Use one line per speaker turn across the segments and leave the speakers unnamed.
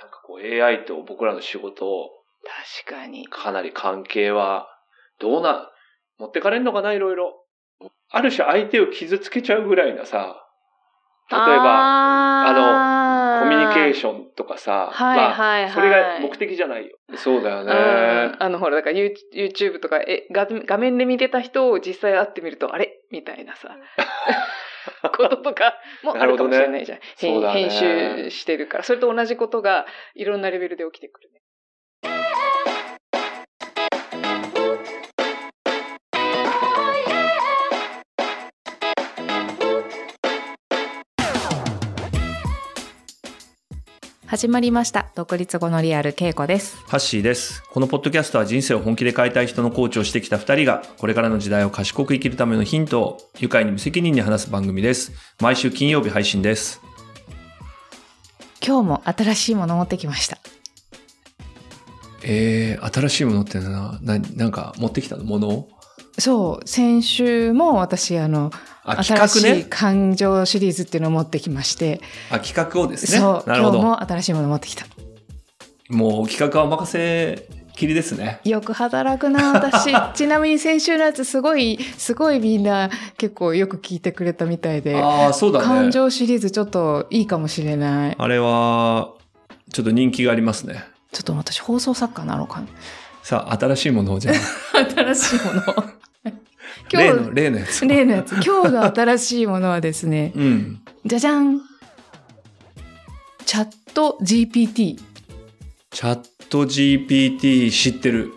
なんかこう AI と僕らの仕事を
確かに。
かなり関係は、どうな、持ってかれんのかないろいろ。ある種相手を傷つけちゃうぐらいなさ、例えば、
あ
コミュニケーションとかさ、
はいはいはい
まあ、それが目的じゃないよ。そうだよね。
あの、ほら、だから You- YouTube とか、え、画画面で見てた人を実際会ってみると、あれ？みたいなさ、こととかもあるかもしれないじゃん。
ね
編集してるから。それと同じことがいろんなレベルで起きてくるね。始まりました。独立後のリアル稽古です。
ハッシーです。このポッドキャストは人生を本気で変えたい人のコーチをしてきた二人が、これからの時代を賢く生きるためのヒントを愉快に無責任に話す番組です。毎週金曜日配信です。
今日も新しいもの持ってきました。
えー、新しいものってな、ななんか持ってきたものを？
そう、先週も私、あの、
あ、
新しい。感情シリーズっていうのを持ってきまして、
あ、企画をですね。
そう、
なるほど。
今日も新しいもの持ってきた。
もう企画はお任せきりですね。
よく働くな、私。ちなみに先週のやつ、すごい、すごいみんな結構よく聞いてくれたみたいで、
ああ、そうだね。
感情シリーズちょっといいかもしれない。
あれは、ちょっと人気がありますね。
ちょっと私、放送作家なのかな。
さあ、新しいものをじゃあ、
新しいもの。今
例の、
日、
例のやつ。
例のやつ。今日の新しいものはですね、
うん。
じゃじゃんチャット GPT。
チャット GPT 知ってる。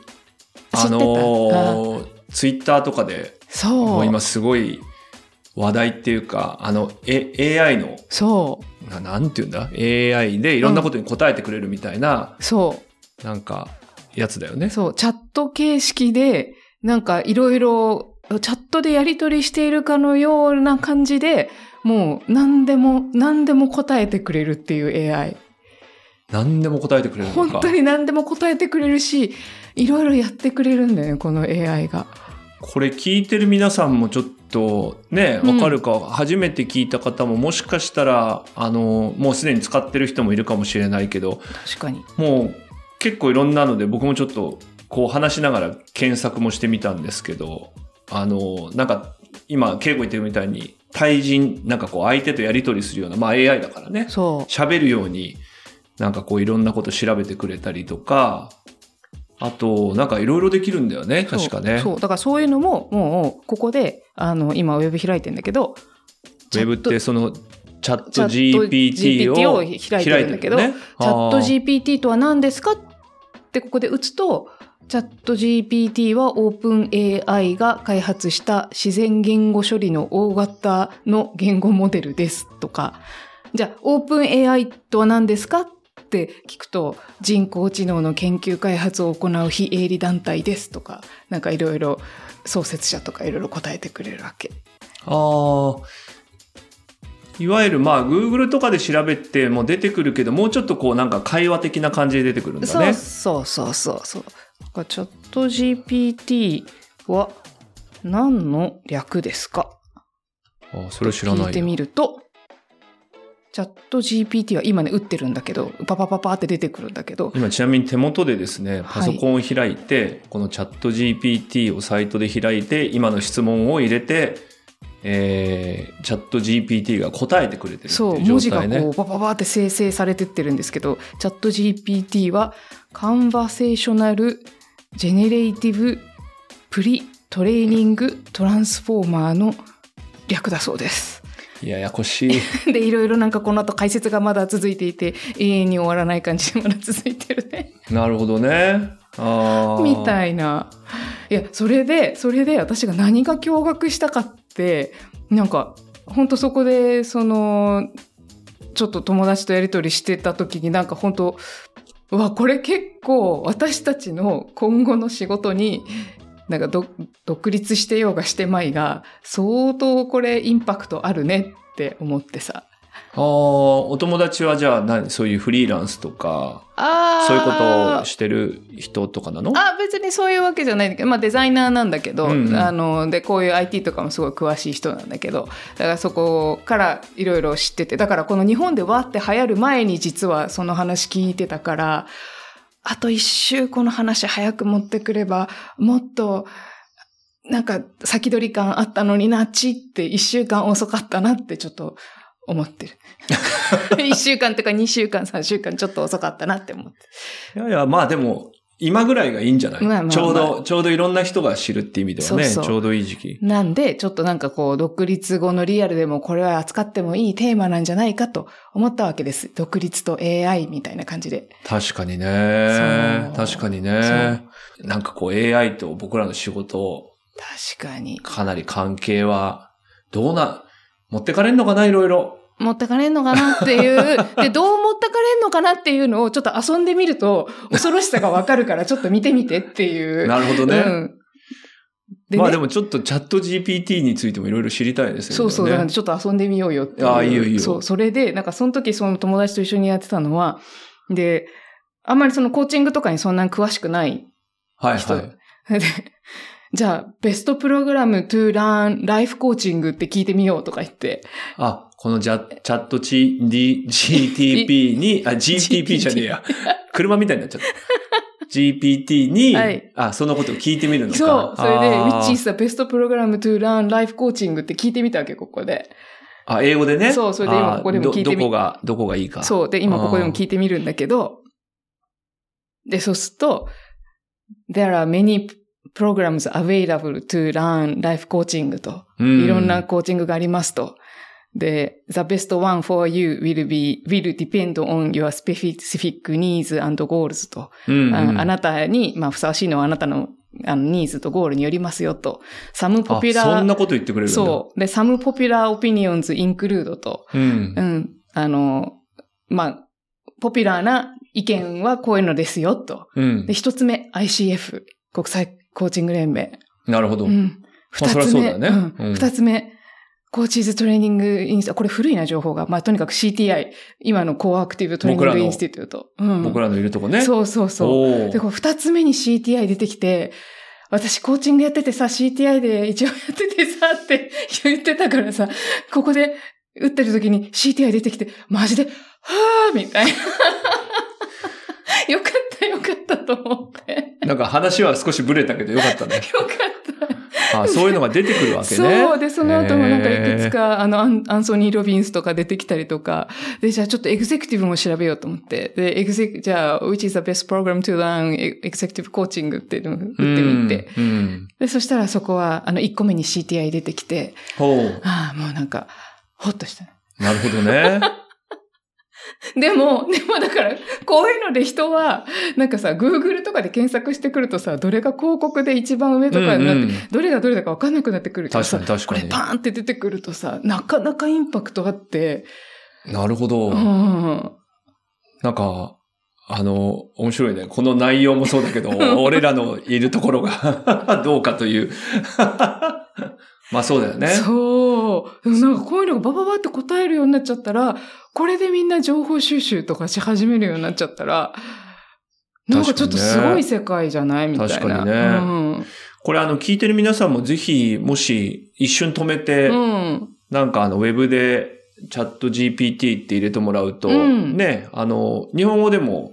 あのー、ツイッターとかで、
そう。
今すごい話題っていうか、あの、え AI の、
そう。
ななんて言うんだ ?AI でいろんなことに答えてくれるみたいな、
そう。
なんか、やつだよね。
そう、チャット形式で、なんかいろいろ、チャットでやり取りしているかのような感じで、もう何でも、何でも答えてくれるっていう AI。
何でも答えてくれるのか。
本当に何でも答えてくれるし、いろいろやってくれるんだよね、この AI が。
これ聞いてる皆さんもちょっとね、
うん
わかるか、初めて聞いた方ももしかしたら、あの、もうすでに使ってる人もいるかもしれないけど、
確かに。
もう結構いろんなので僕もちょっとこう話しながら検索もしてみたんですけど、あの、なんか今、稽古言ってるみたいに対人、なんかこう相手とやり取りするような、まあ AI だからね、
そう。
喋るようになんかこういろんなこと調べてくれたりとか、あと、なんかいろいろできるんだよね、確かね。
そう。だからそういうのも、もう、ここで、あの、今ウェブ開いてんだけど、
ウェブってそのチャット GPT を
開いてるんだけどチャット GPT とは何ですかってここで打つと、チャット GPT はオープン AI が開発した自然言語処理の大型の言語モデルですとか、じゃあオープン AI とは何ですかって聞くと、人工知能の研究開発を行う非営利団体ですとか、なんかいろいろ創設者とかいろいろ答えてくれるわけ。
ああ。いわゆるまあ Google とかで調べても出てくるけど、もうちょっとこうなんか会話的な感じで出てくるんだ
そう
ね。
そうそうそうそう。だからチャット GPT は何の略ですか？
あそれ知らないよ
聞いてみると、チャット GPT は今ね、打ってるんだけど、パパパパって出てくるんだけど、
今ちなみに手元でですね、
はい
パソコンを開いて、このチャット GPT をサイトで開いて、今の質問を入れて、えー、チャット GPT が答えてくれてるって
そう、
いう
文字が。こう、パパパって生成されてってるんですけど、チャット GPT は、カンバセーショナル・ジェネレイティブ・プリ・トレーニング・トランスフォーマーの略だそうです。
ややこしい。
で、いろいろなんかこの後解説がまだ続いていて、永遠に終わらない感じでまだ続いてるね。
なるほどね。
みたいな。いや、それで、それで私が何が驚愕したかって、なんか、ほんとそこで、その、ちょっと友達とやりとりしてた時になんか本当うわ、これ結構私たちの今後の仕事に、なんか独立してようがしてまいが、相当これインパクトあるねって思ってさ。
ああ、お友達はじゃあ何そういうフリーランスとか、
ああ。
そういうことをしてる人とかなの？
あ、別にそういうわけじゃない。んだけど、まあデザイナーなんだけど、
うんうん。
あの、で、こういう IT とかもすごい詳しい人なんだけど、だからそこからいろいろ知ってて、だからこの日本でわーって流行る前に実はその話聞いてたから、あと一周この話早く持ってくれば、もっと、なんか先取り感あったのにな、ちって一週間遅かったなってちょっと思ってる。一週間とか二週間、三週間ちょっと遅かったなって思って。
いやいや、まあでも、今ぐらいがいいんじゃない、
まあまあまあ
ちょうど、ちょうどいろんな人が知るって意味ではね、
そうそう
ちょうどいい時期。
なんで、ちょっとなんかこう、独立後のリアルでもこれは扱ってもいいテーマなんじゃないかと思ったわけです。独立と AI みたいな感じで。
確かにね。確かにね。なんかこう AI と僕らの仕事、
確かに。
かなり関係は、どうな、持ってかれんのかないろいろ。
持ってかれんのかなっていう、で、どう持ってかれんのかなっていうのをちょっと遊んでみると、恐ろしさがわかるからちょっと見てみてっていう。
なるほどね。
うん。でね
まあでもちょっとチャット GPT についてもいろいろ知りたいですよね。
そうそう、だからちょっと遊んでみようよっていう。
ああいいよいいよ
そう、それで、なんかその時その友達と一緒にやってたのは、で、あんまりそのコーチングとかにそんなに詳しくない人
はいはい。
で、じゃあ、ベストプログラム to learn ライフコーチングって聞いてみようとか言って。
あ、このジャチャット G D GTP に、あ、GTP じゃねえや。車みたいになっちゃった。GPT に、
はい
あ、そのことを聞いてみるのか。
そう。それで、
あー
which is the best program to learn ライフコーチングって聞いてみたわけ、ここで。
あ、英語でね？
そうそれで今ここでも聞いてみ
どどこが、どこがいいか。
そう。で、今ここでも聞いてみるんだけど、で、そうすると、there are many programs available to learn life coaching と、
うん
いろんなコーチングがありますと。で、the best one for you will be, will depend on your specific needs and goals と。
うんうん
ああなたに、まあ、ふさわしいのはあなたのあのニーズとゴールによりますよと。some
あ
popular
そんなこと言ってくれるんだ。
そう。で、some popular opinions include と。
う。うん
う。ん。あの、まあ、ポピュラーな意見はこういうのですよと。
うん
で、。一つ目、ICF、国際コーチング連盟。
なるほど。
うん。
まあ
二つ目、
そりゃそうだよね
うん
うん
二つ目、コーチーズトレーニングインスタ、これ古いな情報が。まあ、とにかく CTI、今のコアアクティブトレーニングインスティテュート。うん。
僕らのいるとこね。
そうそうそう。で、こう二つ目に CTI 出てきて、私コーチングやっててさ、CTI で一応やっててさって 言ってたからさ、ここで打ってる時に CTI 出てきて、マジで、はぁーみたいな。よかったよかったと思って。
なんか話は少しブレたけどよかったね。
よかった。
あそういうのが出てくるわけね。
そう。で、その後もなんかいくつ。か、あの、アンアンソニー・ロビンスとか出てきたりとか、で、じゃあちょっとエグゼクティブも調べようと思って、で、エグゼク、じゃあ、which is the best program to learn executive coaching っていうのを打ってみて、
うん。うん。
で、そしたらそこは、あの、1個目に CTI 出てきて、
ほう。
ああ、もうなんか、ほっとした。
なるほどね。
でも、でもだから、こういうので人は、なんかさ、Google とかで検索してくるとさ、どれが広告で一番上とかになって、
うんうん
どれがどれだかわかんなくなってくる
確かに確かに
これパーンって出てくるとさ、なかなかインパクトあって、
なるほど。
うん。
なんか、あの、面白いね。この内容もそうだけど、俺らのいるところが どうかという。まあそうだよね。
そう。でもなんかこういうのがバババって答えるようになっちゃったら、これでみんな情報収集とかし始めるようになっちゃったら、なんかちょっとすごい世界じゃないみたいな。
確かにね
うん。
これあの、聞いてる皆さんもぜひ、もし一瞬止めて、
うん。
なんかあの、ウェブでチャット GPT って入れてもらうと、
うん
ね、あの、日本語でも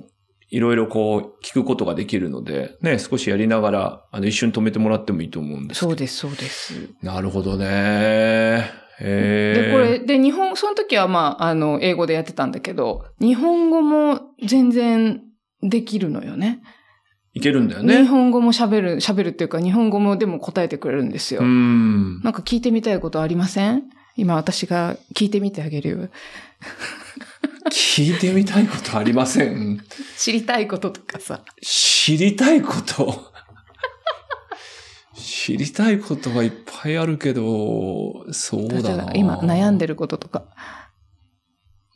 いろいろこう聞くことができるので、ね、少しやりながら、あの、一瞬止めてもらってもいいと思うんですけど
そうです、そうです。
なるほどね。
で、これ、で、日本、その時はまあ、あの、英語でやってたんだけど、日本語も全然できるのよね。
いけるんだよ
日
ね。
本語も喋る、喋るっていうか、日本語もでも答えてくれるんですよ。
うん。
なんか聞いてみたいことありません？今私が聞いてみてあげるよ。
聞いてみたいことありません？
知りたいこととかさ。
知りたいこと？知りたいことはいっぱいあるけど、そうだな。
ば今悩んで
る。
ることとか。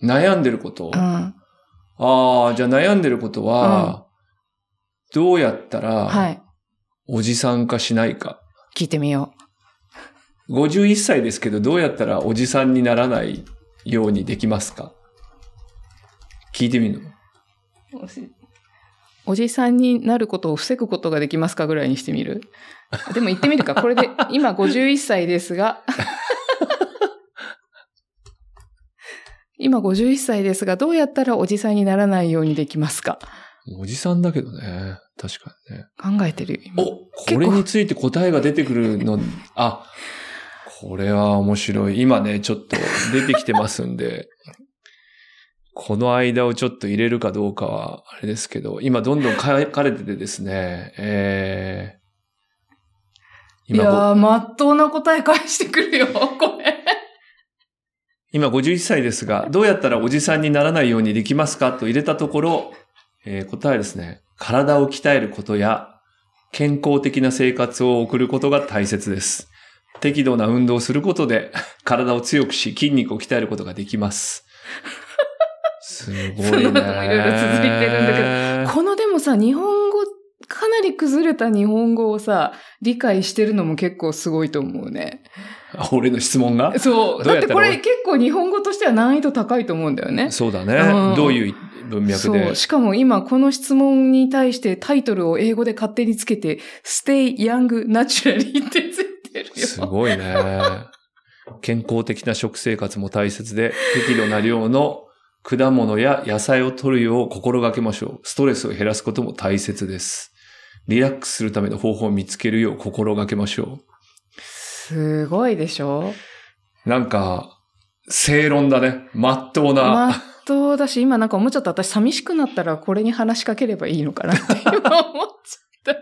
悩んでること？
うん。
ああ、じゃあ悩んでることは、どうやったら、
はい。
おじさん化しないか？
聞いてみよ
51歳ですけど、どうやったらおじさんにならないようにできますか？聞いてみるの？
おじおじさんになることを防ぐことができますかぐらいにしてみる？でも言ってみるか。これで、今51歳ですが、今51歳ですが、どうやったらおじさんにならないようにできますか？
おじさんだけどね。確かにね。
考えてるよ、今。
おこれについて答えが出てくるの、あ、これは面白い。今ね、ちょっと出てきてますんで、この間をちょっと入れるかどうかは、あれですけど、今どんどん書かれててですね、えー、
いやー、まっとうな答え返してくるよ、これ。
今51歳ですが、どうやったらおじさんにならないようにできますかと入れたところ、えー答えはですね、体を鍛えることや健康的な生活を送ることが大切です。適度な運動をすることで体を強くし筋肉を鍛えることができます。すごいね。
その後もいろいろ続いてるんだこのでもさ、日本語、かなり崩れた日本語をさ、理解してるのも結構すごいと思うね。
あ俺の質問が？
そう。だってこれ結構日本語としては難易度高いと思うんだよね。
そうだね。
うん
どういう文脈で？
そう。。しかも今この質問に対してタイトルを英語で勝手につけて、Stay Young Naturally ってついてるよ。
すごいね。健康的な食生活も大切で、適度な量の果物や野菜を摂るよう心がけましょう。ストレスを減らすことも大切です。リラックスするための方法を見つけるよう心がけましょ
すごいでしょ？
う。なんか、正論だね。まっとうな。
まっとうだし、今なんか思っちゃった。私寂しくなったらこれに話しかければいいのかなって今思っちゃっ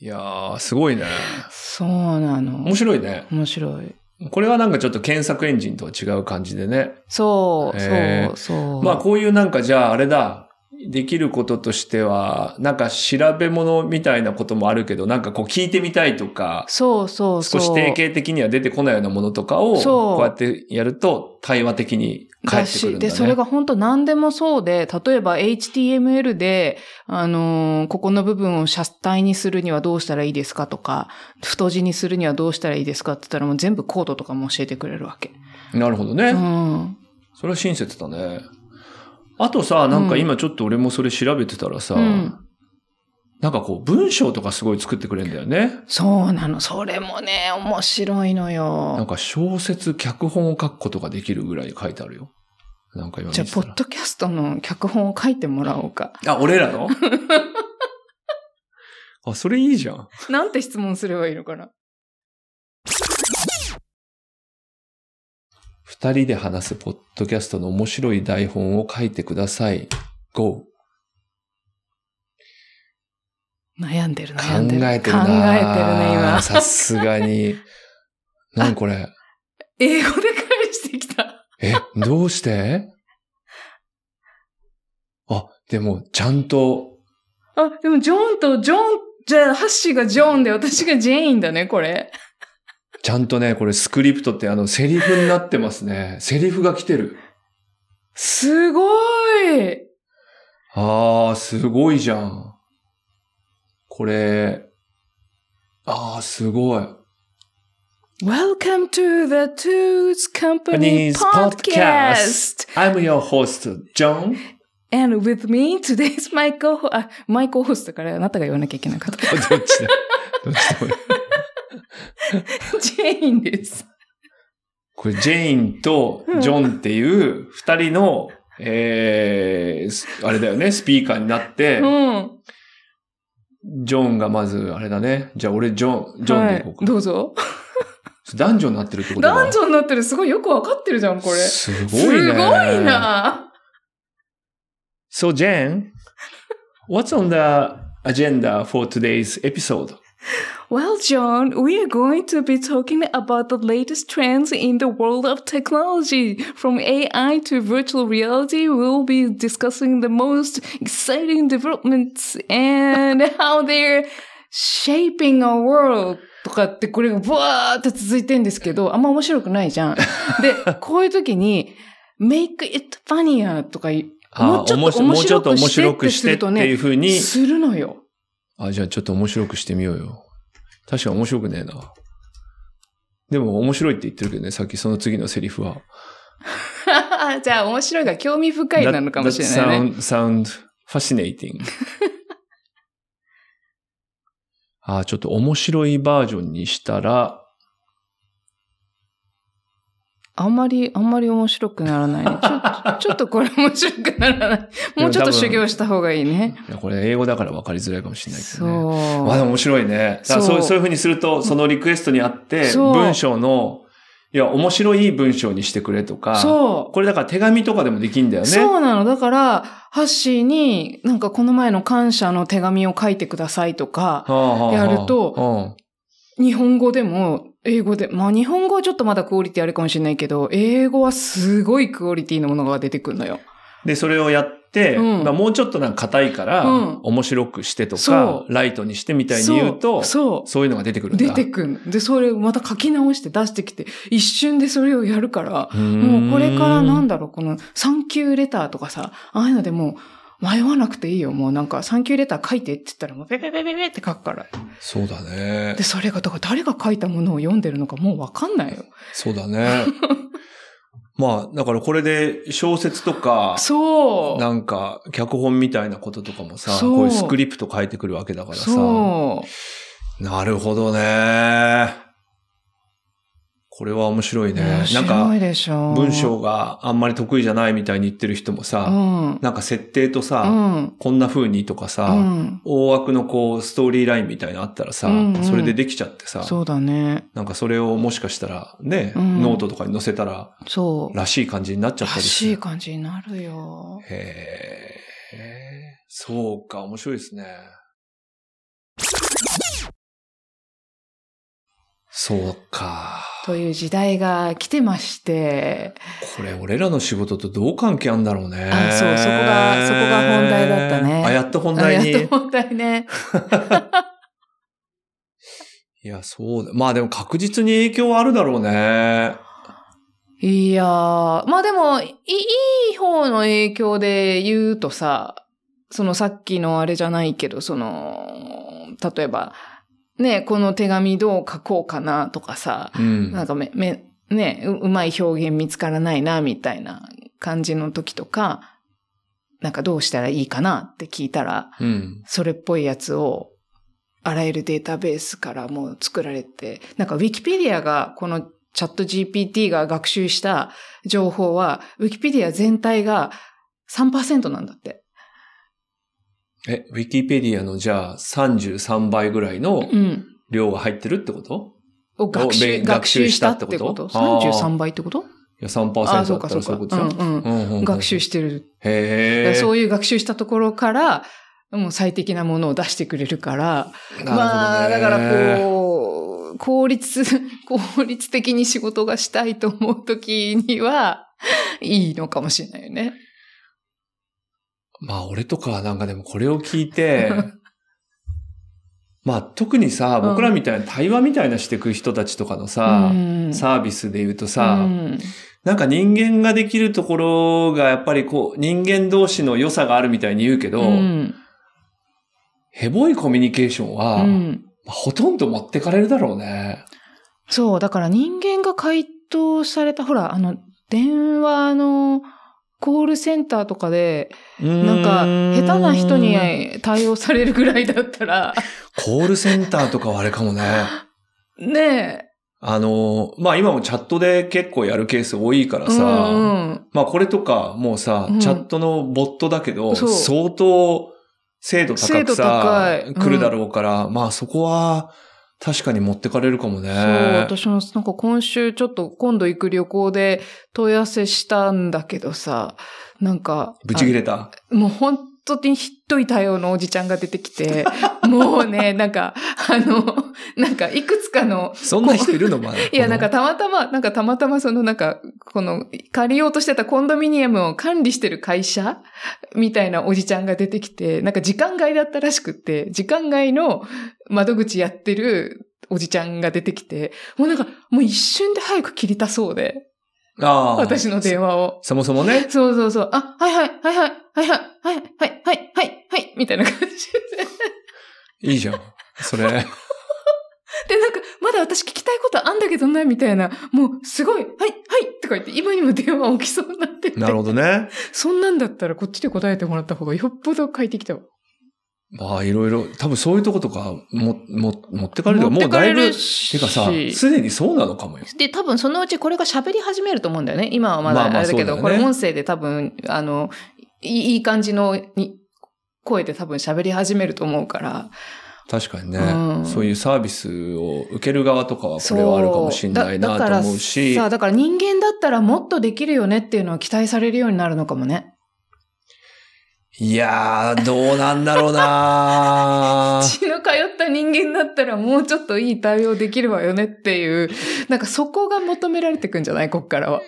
いやー、すごいね。
た。そうなの。
面白いね。
面白い。
これはなんかちょっと検索エンジンとは違う感じでね。
そう、
へー
そう、そう。
まあこういうなんかじゃああれだ。できることとしては、なんか調べ物みたいなこともあるけど、なんかこう聞いてみたいとか、
そうそうそう。
少し定型的には出てこないようなものとかを、
そう
こうやってやると対話的に返
だし。で、それが本当何でもそうで、例えば HTML で、あのーここの部分を車体にするにはどうしたらいいですかとか、太字にするにはどうしたらいいですかって言ったらもう全部コードとかも教えてくれるわけ。
なるほどね。
うん。
それは親切だね。あとさ、なんか今ちょっと俺もそれ調べてたらさ、
うん
なんかこう文章とかすごい作ってくれるんだよね。
そうなの。それもね、面白いの
なん
よ。
か小説、脚本を書くことができるぐらい書いてあるよ。なんか今見
じゃあ、ポッドキャストの脚本を書いてもらおうか。
あ、俺らの？あ、それいいじゃん。
なんて質問すればいいのかな？
二人で話すポッドキャストの面白い台本を書いてください。GO!
悩んでる、
考
悩んでる。
えてるな
考えてるね、今。
さすがに。何これ？
英語で返してきた。
え、どうして？あ、でも、ちゃんと、
あ、でもジョンとジョン、じゃあ、ハッシーがジョンで私がジェインだね、これ。
ちゃんとね、これスクリプトってあの、セリフになってますね。セリフが来てる。
すごい
あー、すごいじゃん。これ、あー、すごい。
!Welcome to the Tooth Company
Company's
Podcast!
I'm your host, John.
And with me, today's my co あ、マイコホストだからあなたが言わなきゃいけなかった。
どっちだ？どっちだ？
ジェインです。
これ、ジェインとジョンっていう二人の、えーす、あれだよね、スピーカーになって、
うん。
ジョンがまず、あれだね。じゃあ俺、ジョン、ジョンでいこうか。
はい、どうぞ。
男女になってるってことだ
男女になってる。すごいよくわかってるじゃん、これ。
すごいね。
すごい。な
So, Jen, what's on the agenda for today's episode?
Well, John, we are going to be talking about the latest trends in the world of technology. From AI to virtual reality, we'll be discussing the most exciting developments and how they're shaping our world. とかってこれがブワーって続いてんですけど、あんま面白くないじゃん。で、こういう時に、make it funnier とか言うもうちょっと
もうちょっと面
面白
白くしっ
くしててってて
いうふうに。
するのよ。
あ、じゃあちょっと面白くしてみようよ。 確かに面白くねえな。でも面白いって言ってるけどね、さっきその次のセリフは。
じゃあ面白いが興味深いなのかもしれないね。
That sound, sound fascinating. あーちょっと面白いバージョンにしたら、
あんまり、あんまり面白くならないね。ちょっと、ちょっとこれ面白くならない。もうちょっと修行した方がいいね。
いやこれ英語だから分かりづらいかもしれないけどね。
そう。
まあでも面白いね。だから
そ
そううそういう風にすると、そのリクエストにあって、
そう
文章の、いや、面白い文章にしてくれとか、
そう。
これだから手紙とかでもできんだよね。
そうなの。だから、ハッシーになんかこの前の感謝の手紙を書いてくださいとか、
はあはあはあ
やると、日本語でも、英語で、まあ日本語はちょっとまだクオリティあるかもしれないけど、英語はすごいクオリティのものが出てくるのよ。
うんで、それをやって、
うん
まあ、もうちょっとなんか硬いから、
うん
面白くしてと
そ
か、
う
ライトにしてみたいに言うと、
そう。
そういうのが出てくるんだ。
出てくるの。で、それをまた書き直して出してきて、一瞬でそれをやるから、
う
もうこれからなんだろう、このサンキューレターとかさ、ああいうのでもう迷わなくていいよ。もうなんかサンキューレター書いてって言ったらもうペペペペペって書くから。
そうだね
で、。それが、だから誰が書いたものを読んでるのかもうわかんないよ。
そうだね。まあ、だからこれで小説とか、
そう。
なんか、脚本みたいなこととかもさ、こういうスクリプト書いてくるわけだからさ。
そう。
なるほどね。これは面白いね。
面
なん
白い
か、
でしょ。
文章があんまり得意じゃないみたいに言ってる人もさ、
うん。
なんか設定とさ、
うん。
こんな風にとかさ、
うん。
大枠のこう、ストーリーラインみたいなのあったらさ、
うんうん
それでできちゃってさ、
そうだね。
なんかそれをもしかしたらね、
うん
ノートとかに載せたら、
そう。
らしい感じになっちゃった
ら
りする。
しい感じになるよ。
へえ、そうか、面白いですね。そうか。
という時代が来てまして、
これ、俺らの仕事とどう関係あるんだろうね。
あそうそこがそこが本題だったね
あ、やっと本題に。
あやっと問題ね。
いや、そうだ。まあでも確実に影響はあるだろうね。
いやー、まあでも、いいい方の影響で言うとさ、そのさっきのあれじゃないけど、その、例えば、ね、この手紙どう書こうかなとかさ、
うん。
なんかめ、め、ね、ううまい表現見つからないな、みたいな感じの時とか、なんかどうしたらいいかなって聞いたら、
うん。
それっぽいやつを、あらゆるデータベースからもう作られて、なんかウィキペディアが、このチャット GPT が学習した情報は、ウィキペディア全体が3%なんだって。
え、ウィキペディアのじゃあ33倍ぐらいの
うん。
量が入ってるってこと？
を学
べ
習、
学
学習し
たた
っ
っててこと？
こと？
あー
?33 倍ってこと？
いや、3%
ああ、
だった。らそういうことでしょ
うんうん。
うんうんうん
学習してる。
へえ。
そういう学習したところから、もう最適なものを出してくれるから、
なるほどね
まあ、だからこう、効率、効率的に仕事がしたいと思うときには、いいのかもしれないよね。
まあ、俺とかはなんかでもこれを聞いて、まあ、特にさ、
うん。
僕らみたいな対話みたいなしていく人たちとかのさ、
うん。
サービスで言うとさ、
うん。
なんか人間ができるところがやっぱりこう、人間同士の良さがあるみたいに言うけど、
うん。
ヘボいコミュニケーションは、
うん。
ほとんど持ってかれるだろうね。
そう、だから人間が回答された、ほら、あの、電話のコールセンターとかで、な
なん
か、下手な人に対応されるぐらいだったら、
コールセンターとかはあれかもね。
ね
あの、まあ今もチャットで結構やるケース多いから
え。
さ、
うんうん。
まあこれとかもうさ、
うん。
チャットのボットだけど、
そう。
相当精度高くさ来るだろうから、まあそこは確かに持ってかれるかもね。
そう、私もなんか今週ちょっと今度行く旅行で問い合わせしたんだけどさ、なんか、
ブチ切れた？
あもう本当にひっとい対応のおじちゃんが出てきて、もうね、なんか、あの、なんかいくつかの、
そんな人いるの？まだ。
いや、なんかたまたま、なんかたまたまそのなんか、この借りようとしてたコンドミニアムを管理してる会社？みたいなおじちゃんが出てきて、なんか時間外だったらしくって、時間外の窓口やってるおじちゃんが出てきて、もうなんか、もう一瞬で早く切りたそうで、
ああ
私の電話を。
そそもそもね。
そうそうそう。あ、はいはい、はいはい、はいはい、はい、はい、はい、はい、はい、みたいな感じで。
いいじゃん。それ。
で、なんか、まだ私聞きたいことあんだけどな、みたいな。もう、すごい、はい、はい、とかか言って、今にも電話起きそうになってて。
なるほどね。
そんなんだったらこっちで答えてもらった方がよっぽど快適だわ。
まあ、いろいろ、多分そういうとことか、も、も、持ってかれる
持ってかれる
てかさ、すでにそうなのかもよ。
で、多分そのうちこれが喋り始めると思うんだよね。今はまだあれだけど、
まあまあね
これ音声で多分、あの、いい感じのに声で多分喋り始めると思うから。
確かにね、
うん
そういうサービスを受ける側とかはこれはあるかもしれないなと思うし。
さあ、だから人間だったらもっとできるよねっていうのは期待されるようになるのかもね。
いやー、どうなんだろうな
血の通った人間だったらもうちょっといい対応できるわよねっていう、なんかそこが求められてくんじゃない？こっからは。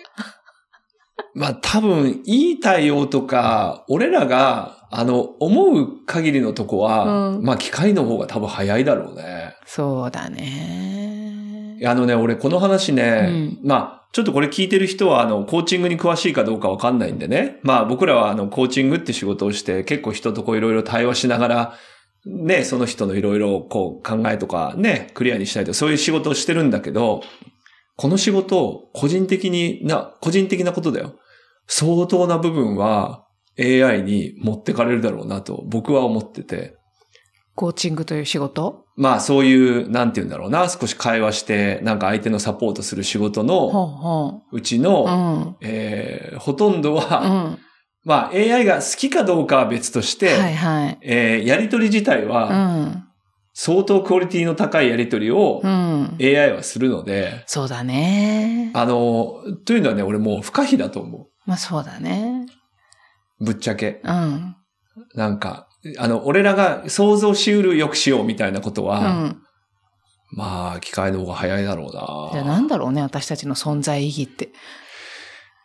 まあ多分、いい対応とか、俺らが、あの、思う限りのとこは、
うん
まあ機械の方が多分早いだろうね。
そうだね。
あのね、俺この話ね、
うん
まあ、ちょっとこれ聞いてる人は、あの、コーチングに詳しいかどうかわかんないんでね。まあ僕らはあの、コーチングって仕事をして、結構人とこういろいろ対話しながら、ね、その人のいろいろこう考えとかね、クリアにしたいとか、そういう仕事をしてるんだけど、この仕事、個人的にな、個人的なことだよ。相当な部分は AI に持ってかれるだろうなと僕は思ってて。
コーチングという仕事？
まあそういう、なんて言うんだろうな、少し会話して、なんか相手のサポートする仕事
ほ
の
う
ち
う。う
の、
ん。
えーほとんど
う
は、
ん。
まあ AI が好きかどうかは別として、
はいはい。
えーやりとり自体
う
は
ん。
相当クオリティの高いやりとりを
うん。
AI はするので、
そうだね。
あの、というのはね、俺もう不可避だと思
まあそうだね。
う。ぶっちゃけ。
うん。
なんか、あの、俺らが想像しうるよくしようみたいなこと
う
は、
ん。
まあ、機械の方が早いだろう
じゃあ
な。
なんだろうね、私たちの存在意義って。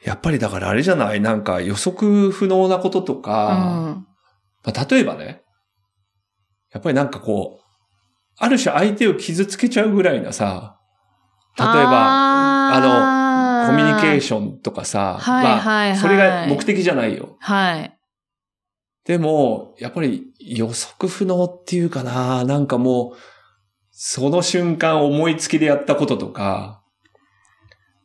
やっぱりだからあれじゃない？なんか予測不能なことと
う
か、
ん。
まあ、例えばね、やっぱりなんかこう、ある種相手を傷つけちゃうぐらいなさ、例えば、
あ
コミュニケー。ションとかさ、
はいはいはい
まあ、それが目的じゃないよ。
はい。
でも、やっぱり予測不能っていうかな、なんかもう、その瞬間思いつきでやったこととか、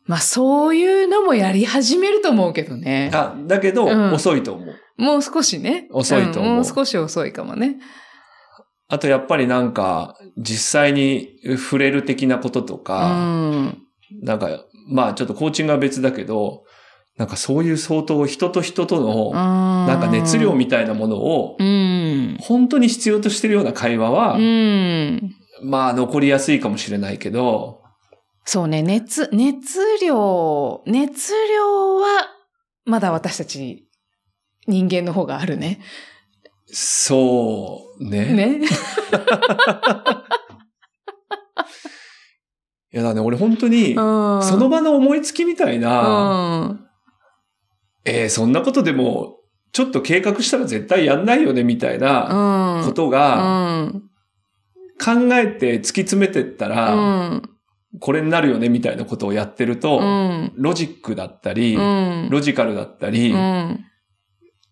まあそういうのもやり始めると思うけどね。
あ、だけど、
うん
遅いと思う。
もう少しね。
遅いと思うん
もう少し遅いかもね。
あとやっぱりなんか、実際に触れる的なことと
う
か、
ん。
なんか、まあちょっとコーチングは別だけど、なんかそういう相当人と人との、
な
なんか熱量みたいなものを、
うん。
本当に必要としてるような会話は
う、ん。
まあ残りやすいかもしれないけど、
そうね、熱、熱量、熱量は、まだ私たち、人間の方があるね。
そうね。
ね。
いやだね、俺本当に、
そ
その場の思いつきみたいな、
うん。
えーそんなことでも、ちょっと計画したら絶対やんないよね、みたいな
うん。
こと
う
が、
ん。
考えて突き詰めてった
う
ら、
ん。
これになるよね、みたいなことをやってると、
うん。
ロジックだったり、
うん。
ロジカルだったり
う、ん。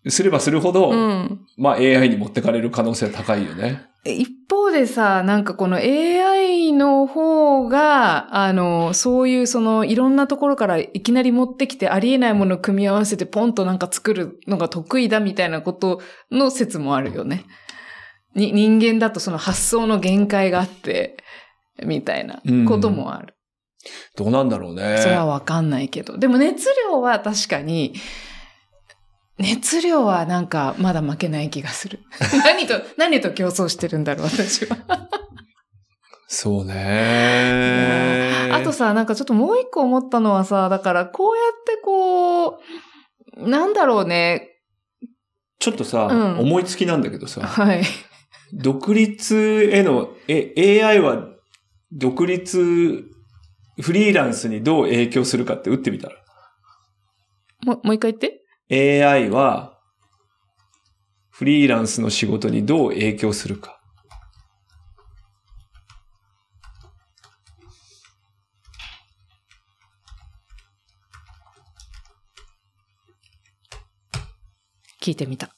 すればするほど、
うん。
まあ AI に持ってかれる可能性は高いよね。
一方でさ、なんかこの AI の方が、あの、そういうそのいろんなところからいきなり持ってきてありえないものを組み合わせてポンとなんか作るのが得意だみたいなことの説もあるよね。に、人間だとその発想の限界があって、みたいなこともある。
どうなんだろうね。
それはわかんないけど。でも熱量は確かに、熱量はなんかまだ負けない気がする。何と、何と競争してるんだろう、私は。
そうね。
あとさ、なんかちょっともう一個思ったのはさ、だからこうやってこう、なんだろうね。
ちょっとさ、
うん
思いつきなんだけどさ、
はい。
独立への、え、AI は独立、フリーランスにどう影響するかって打ってみたら。
ももう一回言って。
AI は、フリーランスの仕事にどう影響するか。
聞いてみた。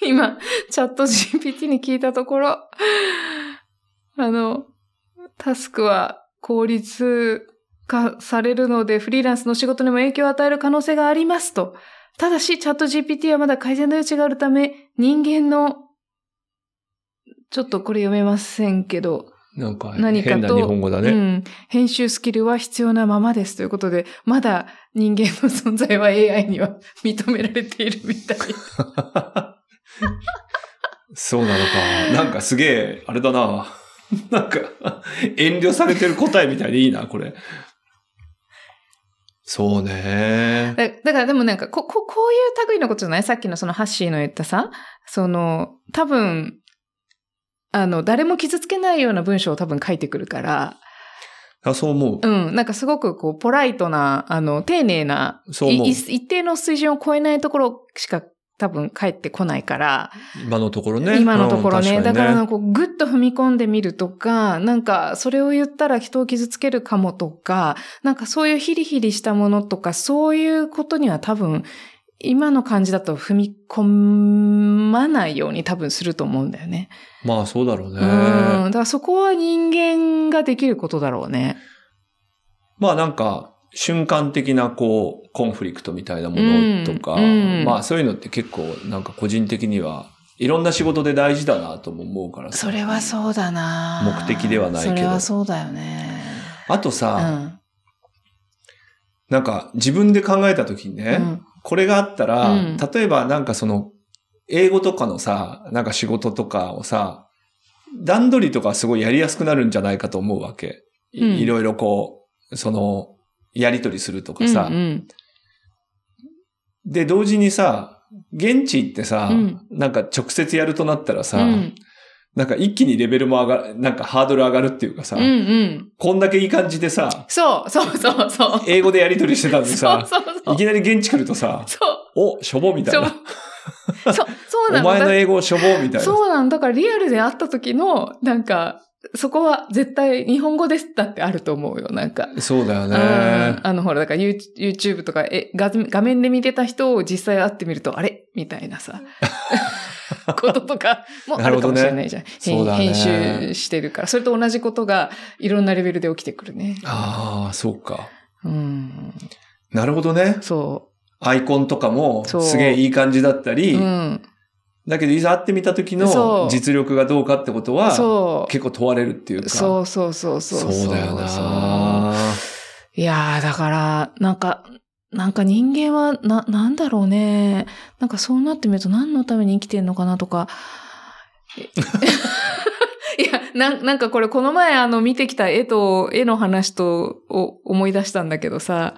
今、チャット GPT に聞いたところ、あの、タスクは効率化されるので、フリーランスの仕事にも影響を与える可能性がありますと。ただし、チャット GPT はまだ改善の余地があるため、人間の、ちょっとこれ読めませんけど、
なんか
何かと
変な日本語だね。
うん。編集スキルは必要なままですということで、まだ人間の存在は AI には認められているみたい。
そうなのか。なんかすげえ、あれだな。なんか、遠慮されてる答えみたいでいいな、これ。そうね。
だだからでもなんか、こ、こ、こういう類のことじゃない？さっきのそのハッシーの言ったさ、その、多分、あの、誰も傷つけないような文章を多分書いてくるから、
あそう思う。
うん、なんかすごくこう、ポライトな、あの、丁寧な、
そう
一定の水準を超えないところしか多分返ってこないから、
今のところね。
今のところね。
うん
だからなん
確
かこう、ぐっと踏み込んでみるとか、なんか、それを言ったら人を傷つけるかもとか、なんかそういうヒリヒリしたものとか、そういうことには多分、今の感じだと踏み込まないように多分すると思うんだよね。
まあそうだろうね。
うん。だからそこは人間ができることだろうね。
まあなんか、瞬間的なこう、コンフリクトみたいなものとか、
うんうん。
まあそういうのって結構なんか個人的にはいろんな仕事で大事だなとも思うからさ。
それはそうだな。
目的ではないけど。
それはそうだよね。
あと
う
さ、
ん。
なんか自分で考えた時にね、
うん。
これがあったら、
うん。
例えばなんかその、英語とかのさ、なんか仕事とかをさ、段取りとかすごいやりやすくなるんじゃないかと思うわけ。い,、
うん。
ろいろこう、その、やりとりするとかさ、
うんうん
で、同時にさ、現地行ってさ、
うん
なんか直接やるとなったらさ、
うん
なんか一気にレベルも上がる、なんかハードル上がるっていうかさ、
うんうん。
こんだけいい感じでさ、
そう、そうそうそう。
英語でやりとりしてたのに
そう
さ、
そうそう。
いきなり現地来るとさ、
そう。
お、しょぼみたいな。
そう、そう、な
お前の英語しょぼみたいな。
そうなの。だからリアルで会った時の、なんか、そこは絶対日本語ですだってあると思うよ、なんか。
そうだよ
うん
ね。
あの、ほら、だから You- YouTube とかえ画画面で見てた人を実際会ってみると、あれ？みたいなさ、こととかもあるかもしれないじゃん。
ね
編集してるから。それと同じことがいろんなレベルで起きてくるね。
ああ、そうか。
うん。
なるほどね。
そ
アイコンとかもすげえいい感じだった
う。
り、
うん。
だけどいざ会ってみた時の実力がどうかってことは。結構問われるっていうか。
そうそうそうそう。
そうだよ
そう
な。
いやー、だから、なんか、なんか人間は、な、なんだろうね。なんかそうなってみると何のために生きてんのかなとか。いや、なんなんかこれこの前あの見てきた絵と、絵の話とを思い出したんだけどさ、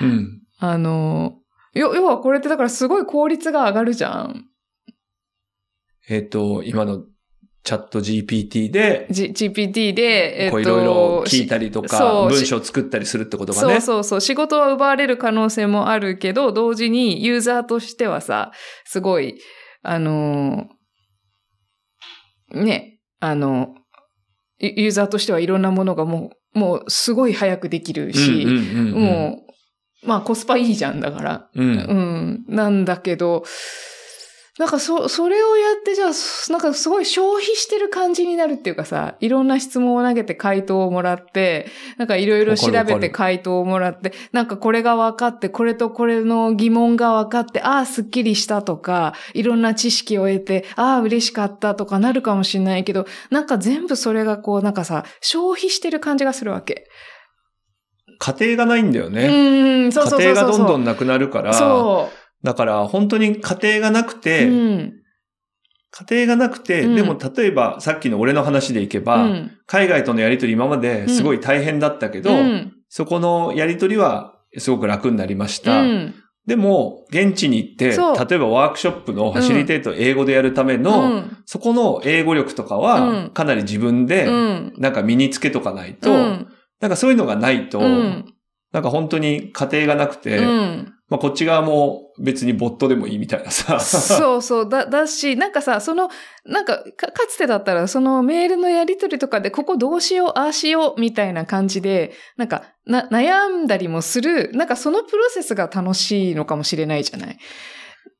うん。
あの、要要はこれってだからすごい効率が上がるじゃん。
えっ、と、今のチャット GPT で、
G、GPT で、えっ、と、
こういろいろ聞いたりとか、文章を作ったりするってことが
そう
ね。
そうそう。仕事は奪われる可能性もあるけど、同時にユーザーとしてはさ、すごい、あのーね、あの、ユユーザーとしてはいろんなものがもう、もうすごい早くできるし、もう、まあコスパいいじゃんだから。
うん。
うん。なんだけど、なんかそ、それをやってじゃあ、なんかすごい消費してる感じになるっていうかさ、いろんな質問を投げて回答をもらって、なんかいろいろ調べて回答をもらって、なんかこれが分かって、これとこれの疑問が分かって、ああ、すっきりしたとか、いろんな知識を得て、ああ、嬉しかったとかなるかもしれないけど、なんか全部それがこう、なんかさ、消費してる感じがするわけ。
家庭がないんだよ
う
ね。
ーん、そうそうそうそう。
家庭がどんどんなくなるから、
そ
だから本当に家庭がなく
う。
て、
うん。
家庭がなくて、
うん。
でも例えばさっきの俺の話でいけば、
うん。
海外とのやりとり今まですごい大変だったけど、
うん。
そこのやりとりはすごく楽になりました。
うん。
でも、現地に行って、例えばワークショップのファシリテートを英語でやるための、
うん。
そこの英語力とか
う
は
ん、
かなり自分で、
うん。
なんか身につけとかないと、
うん。
なんかそういうのがないと、
うん
なんか本当に家庭がなくて、
うん
まあこっち側も別にボットでもいいみたいなさ。
そうそう。だ、だし、なんかさ、その、なんかか、かつてだったら、そのメールのやり取りとかで、ここどうしよう、ああしよう、みたいな感じで、なんか、な、悩んだりもする、なんかそのプロセスが楽しいのかもしれないじゃない。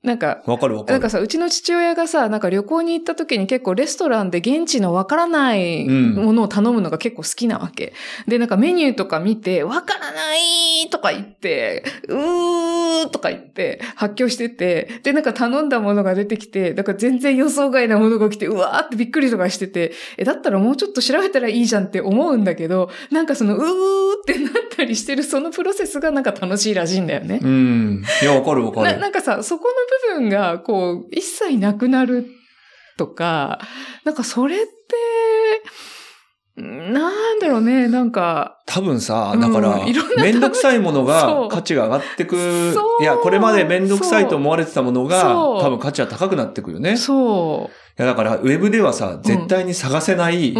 なんか、
わかるわかる。
なんかさ、うちの父親がさ、なんか旅行に行った時に結構レストランで現地のわからない
うん
ものを頼むのが結構好きなわけ。で、なんかメニューとか見て、わからないとか言って、うーとか言って発狂してて、で、なんか頼んだものが出てきて、なんか全然予想外なものが来て、うわーってびっくりとかしてて、え、だったらもうちょっと調べたらいいじゃんって思うんだけど、なんかその、うーってなったりしてるそのプロセスがなんか楽しいらしいんだよね。
うん。いや、わかるわか
な
る。
なんかさ、そこの部分が、こう、一切なくなるとか、なんかそれって、なんだろうね、なんか、
多分さ、
うん
だから、めんどくさいもの
そ
が
う
価値が上がってく。いや、これまでめんどくさいと思われてたものが、多分価値は高くなってくよね。い
そ
や、だから、ウェブではさ、絶対に探せない。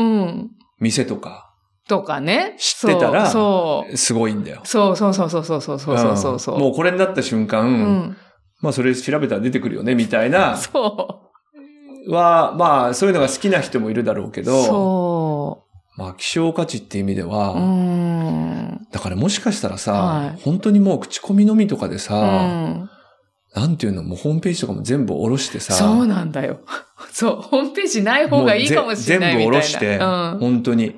店とか、
とかね。
知ってたら
そう。
すごいんだよ。
そうそうそうそうそうそうそうそうそう。
んもうこれになった瞬間、
うん。
まあそれ調べたら出てくるよね、みたいな、
そ
は、まあそういうのが好きな人もいるだろうけ
う。
ど、
そ
まあ希少価値っていう意味では、
う。うん。
だからもしかしたらさ、
はい
本当にもう口コミのみとかで
う
さ、
ん。
なんていうの、もうホームページとかも全部下ろしてさ、
そうなんだよ。そう。ホームページない方がいいかもしれないみたいな。
もうぜ全部下ろして、
うん。
本当に。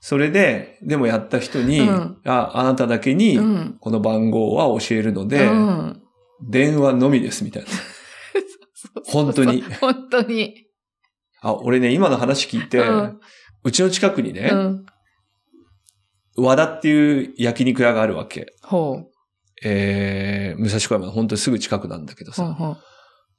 それで、でもやった人に、
うん
あ、あなただけに
う、ん。
この番号は教えるので、
うん
電話のみです、みたいな。本当に。
本当に。
あ、俺ね、今の話聞いて、
う
うんちの近くにね、
うん。
和田っていう焼肉屋があるわけ。
ほう。
えー、武蔵小山の本当にすぐ近くなんだけどさ、
ほうほう。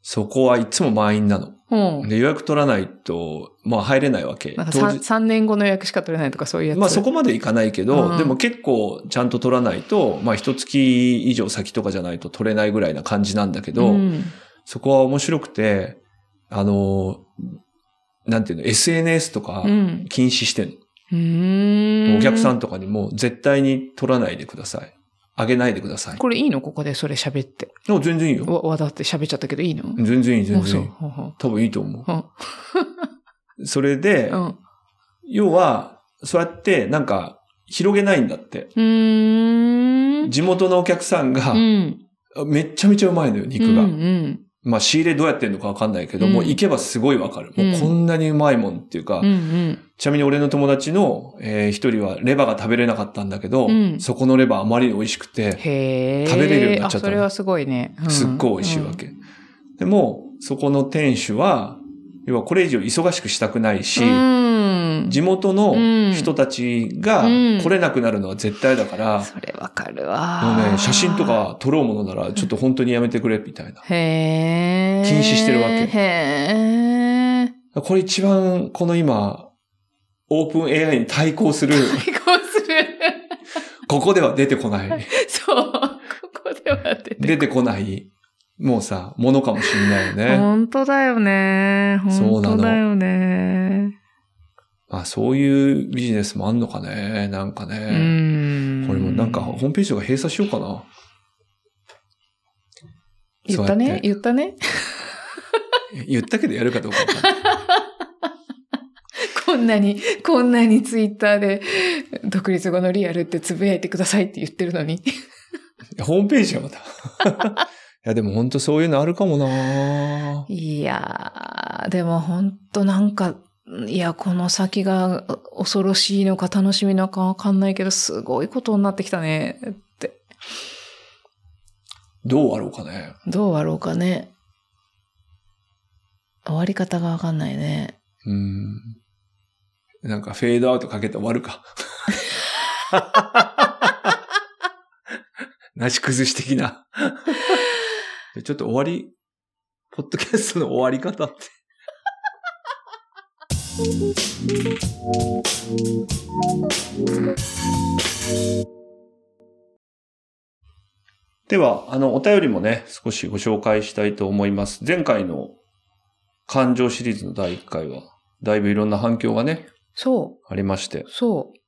そこはいつも満員なの。
ほう。
で、予約取らないと、まあ入れないわけ。
なんか
当
3,
日
三年後の予約しか取れないとかそういうやつ。
まあそこまでいかないけど、
うん
でも結構ちゃんと取らないと、まあ一月以上先とかじゃないと取れないぐらいな感じなんだけど、
うん。
そこは面白くて、あの、なんていうの、SNS とか
うん。
禁止してん。お客さんとかにも絶対に取らないでください。あげないでください。
これいいの？ここでそれ喋って。
あ全然いいよ。
わ、わだって喋っちゃったけどいいの？
全然いい、全然いい。。多分いいと思
う。
それで、
うん。
要は、そうやってなんか広げないんだって。地元のお客さんが
う、ん。
めっちゃめちゃうまいのよ、肉が。
うんうん。
まあ仕入れどうやってんのかわかんないけど、
うん
もう行けばすごいわかる。もうこんなにうまいもんっていうか、
うんうん。
ちなみに俺の友達の、えー一人はレバーが食べれなかったんだけど、
うん
そこのレバーあまりに美味しくて、
へえ。
食べれるようになっちゃった
それはすごいね。うん
すっごい美味しいわけ。でも、そこの店主は、要はこれ以上忙しくしたくないし、
うん。
地元の人たちが
うん
来れなくなるのは絶対だから、
それわかる
も
わ。
うね、写真と。か撮ろうものならちょっと本当にやめてくれみたいな。
へえ。
禁止してるわけ
へえ。
これ一番この今、オープン AI に対抗する、
対抗する。
ここでは出てこない、
そう。ここでは出て
出てこない、もうさ、ものかもしれないよね。
本当だよね。本当だよね。
まあそういうビジネスもあんのかね、なんか
う
ね。
ん。
これもなんかホームページとか閉鎖しようかな。
言ったね？言ったね？
言ったけどやるかどうかわかんない。
こんなに、こんなにツイッターで、独立後のリアルってつぶやいてくださいって言ってるのに。
ホームページはまた。いや、でも本当そういうのあるかもない
やー、でも本当なんか、いや、この先が恐ろしいのか楽しみのかわかんないけど、すごいことになってきたねって。
どうあろうかね。
どうあろうかね。終わり方がわかんないね。
うん。なんかフェードアウトかけて終わるか。なし崩し的な。ちょっと終わり、ポッドキャストの終わり方って。では、あの、お便りもね、少しご紹介したいと思います。前回の感情シリーズの第1回は、だいぶいろんな反響がね、
そ
ありまして
う、。そう。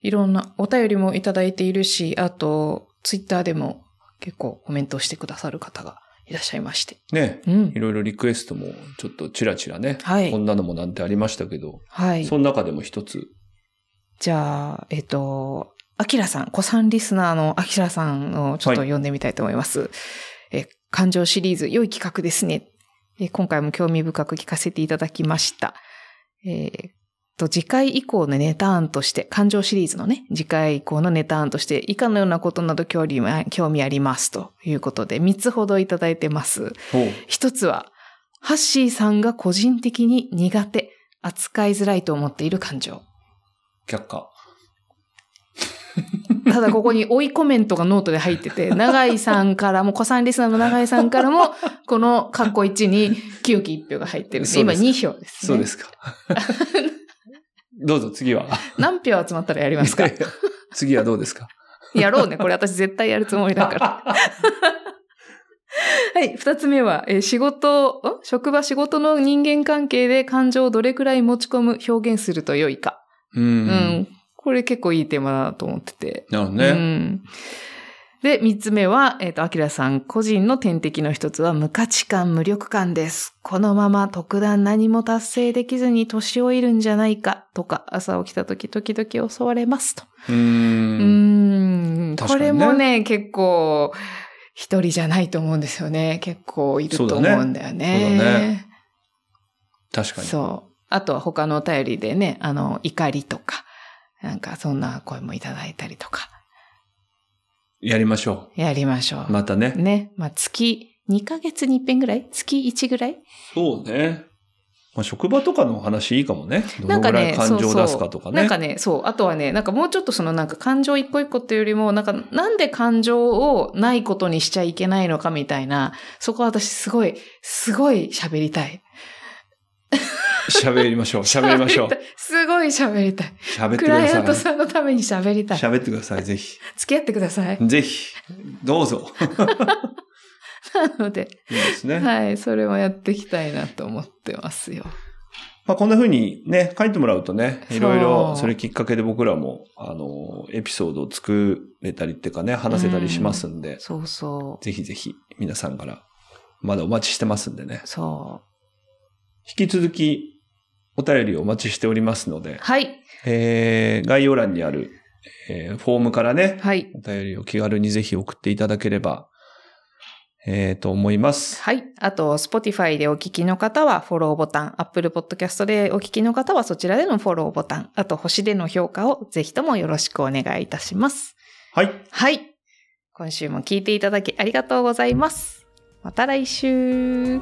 いろんなお便りもいただいているし、あと、ツイッターでも結構コメントしてくださる方がいらっしゃいまして。
ね、
うん
い。ろいろリクエストもちょっとチラチラね、
はい
こんなのもなんてありましたけど、
はい。
その中でも一つ、
じゃあ、えっと、アキラさん、子さんリスナーのアキラさんをちょっと読んでみたいと思います。え、感情シリーズ、良い企画ですね。えー今回も興味深く聞かせていただきました。えーと、次回以降のネタ案として、感情シリーズのね、次回以降のネタ案として、以下のようなことなど興味あ興味ありますということで、3つほどいただいてます。
ほう。
一つは、ハッシーさんが個人的に苦手、扱いづらいと思っている感情。
却下。
ただここに追いコメントがノートで入ってて、長井さんからも、子さんリスナーの長井さんからも、このカッコ1に清き1票が入ってるんで、今
そうです
2票です、ね。
そうですか。どうぞ次は。
何票集まったらやりますか？
次はどうですか？
やろうね。これ私絶対やるつもりだから。はい。二つ目は、えー仕事、ん？職場仕事の人間関係で感情をどれくらい持ち込む、表現すると良いか。
う。
うんん。これ結構いいテーマだなと思ってて。う
なるほどね。
ん。で、三つ目は、えっ、と、アキラさん個人の天敵の一つは無価値観、無力感です。このまま特段何も達成できずに年老いるんじゃないかとか、朝起きた時時々襲われますと。
う。
うんん。これもね、結構、一人じゃないと思うんですよね。結構いると思うんだよ
そうだ
ね。
ね確かに。
そう。あとは他のお便りでね、あの、怒りとか、なんかそんな声もいただいたりとか、
やりましょ
やりましょう。
う。またね。
ね。まあ、月2ヶ月に一遍ぐらい？月1ぐらい？
そうね。まあ、職場とかの話いいかもね。ど
なんかね、
のぐらい感情を出すかとかね。
なんかね、そう。あとはね、なんかもうちょっとそのなんか感情一個一個っていうよりも、なんかなんで感情をないことにしちゃいけないのかみたいな、そこは私すごい、すごい喋りたい。
喋りましょう。喋りましょう
すごい喋りたい。
喋って
ク
ください
ライアント。さんのために喋りたい。
喋ってください、ぜひ。
付き合ってください。
ぜひ。どうぞ。
なので、
いいですね。
はい、それもやっていきたいなと思ってますよ。
まあ、こんな風にね、書いてもらうとね、いろいろ、それきっかけで僕らも、あの、エピソードを作れたりっていうかね、話せたりしますんで、
そうそう。
ぜひぜひ皆さんから、まだお待ちしてますんでね。
そう。
引き続き、お便りをお待ちしておりますので、
はい。
えー、概要欄にある、えーフォームからね、
はい。
お便りを気軽にぜひ送っていただければ、えー、と思います。
はい。あと、Spotify でお聞きの方はフォローボタン、Apple Podcast でお聞きの方はそちらでのフォローボタン、あと星での評価をぜひともよろしくお願いいたします。
はい。
はい。今週も聞いていただきありがとうございます。また来週。